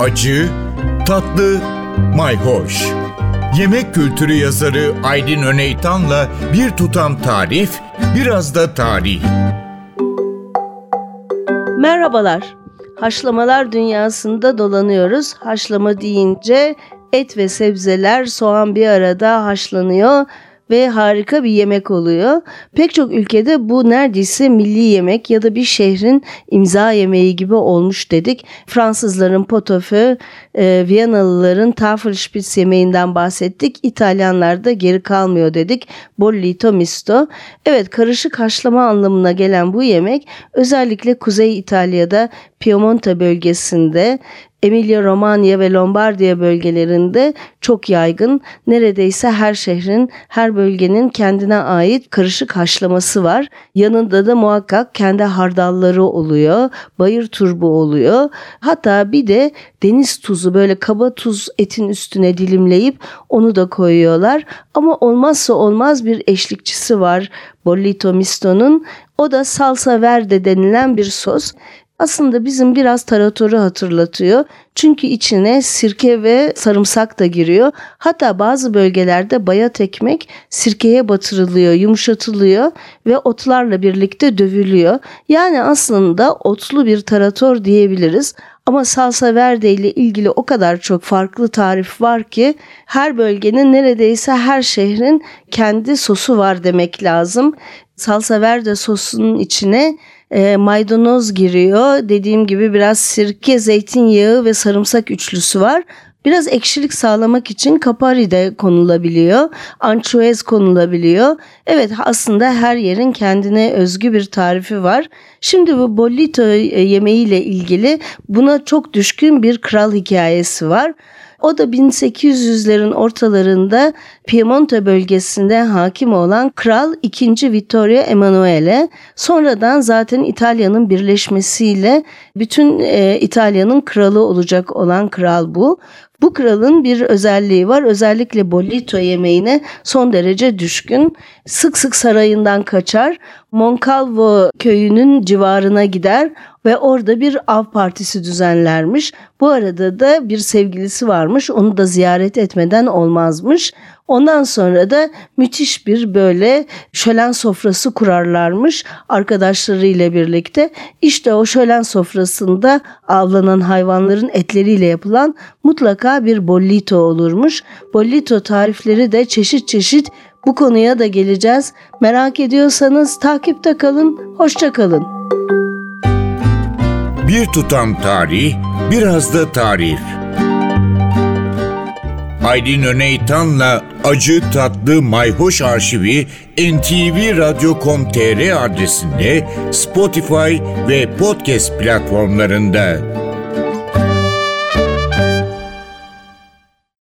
acı, tatlı, mayhoş. Yemek kültürü yazarı Aydın Öneytan'la bir tutam tarif, biraz da tarih. Merhabalar. Haşlamalar dünyasında dolanıyoruz. Haşlama deyince et ve sebzeler, soğan bir arada haşlanıyor ve harika bir yemek oluyor. Pek çok ülkede bu neredeyse milli yemek ya da bir şehrin imza yemeği gibi olmuş dedik. Fransızların potofö, e, Viyanalıların Tafelspitz yemeğinden bahsettik. İtalyanlar da geri kalmıyor dedik. Bollito misto. Evet karışık haşlama anlamına gelen bu yemek özellikle Kuzey İtalya'da Piemonte bölgesinde Emilia Romagna ve Lombardiya bölgelerinde çok yaygın. Neredeyse her şehrin, her bölgenin kendine ait karışık haşlaması var. Yanında da muhakkak kendi hardalları oluyor, bayır turbu oluyor. Hatta bir de deniz tuzu böyle kaba tuz etin üstüne dilimleyip onu da koyuyorlar. Ama olmazsa olmaz bir eşlikçisi var Bollito Misto'nun. O da salsa verde denilen bir sos aslında bizim biraz taratoru hatırlatıyor. Çünkü içine sirke ve sarımsak da giriyor. Hatta bazı bölgelerde bayat ekmek sirkeye batırılıyor, yumuşatılıyor ve otlarla birlikte dövülüyor. Yani aslında otlu bir tarator diyebiliriz. Ama salsa verde ile ilgili o kadar çok farklı tarif var ki her bölgenin neredeyse her şehrin kendi sosu var demek lazım. Salsa verde sosunun içine e, maydanoz giriyor. Dediğim gibi biraz sirke, zeytinyağı ve sarımsak üçlüsü var. Biraz ekşilik sağlamak için kapari de konulabiliyor. Ançuez konulabiliyor. Evet aslında her yerin kendine özgü bir tarifi var. Şimdi bu bollito yemeğiyle ilgili buna çok düşkün bir kral hikayesi var. O da 1800'lerin ortalarında Piemonte bölgesinde hakim olan Kral 2. Vittorio Emanuele sonradan zaten İtalya'nın birleşmesiyle bütün e, İtalya'nın kralı olacak olan kral bu. Bu kralın bir özelliği var. Özellikle bollito yemeğine son derece düşkün. Sık sık sarayından kaçar. Moncalvo köyünün civarına gider ve orada bir av partisi düzenlermiş. Bu arada da bir sevgilisi varmış. Onu da ziyaret etmeden olmazmış. Ondan sonra da müthiş bir böyle şölen sofrası kurarlarmış arkadaşlarıyla birlikte. İşte o şölen sofrasında avlanan hayvanların etleriyle yapılan mutlaka bir bollito olurmuş. Bollito tarifleri de çeşit çeşit bu konuya da geleceğiz. Merak ediyorsanız takipte kalın. Hoşça kalın. Bir tutam tarih, biraz da tarif. Aydın Öneytan'la Acı Tatlı Mayhoş Arşivi ntvradio.com.tr adresinde Spotify ve podcast platformlarında.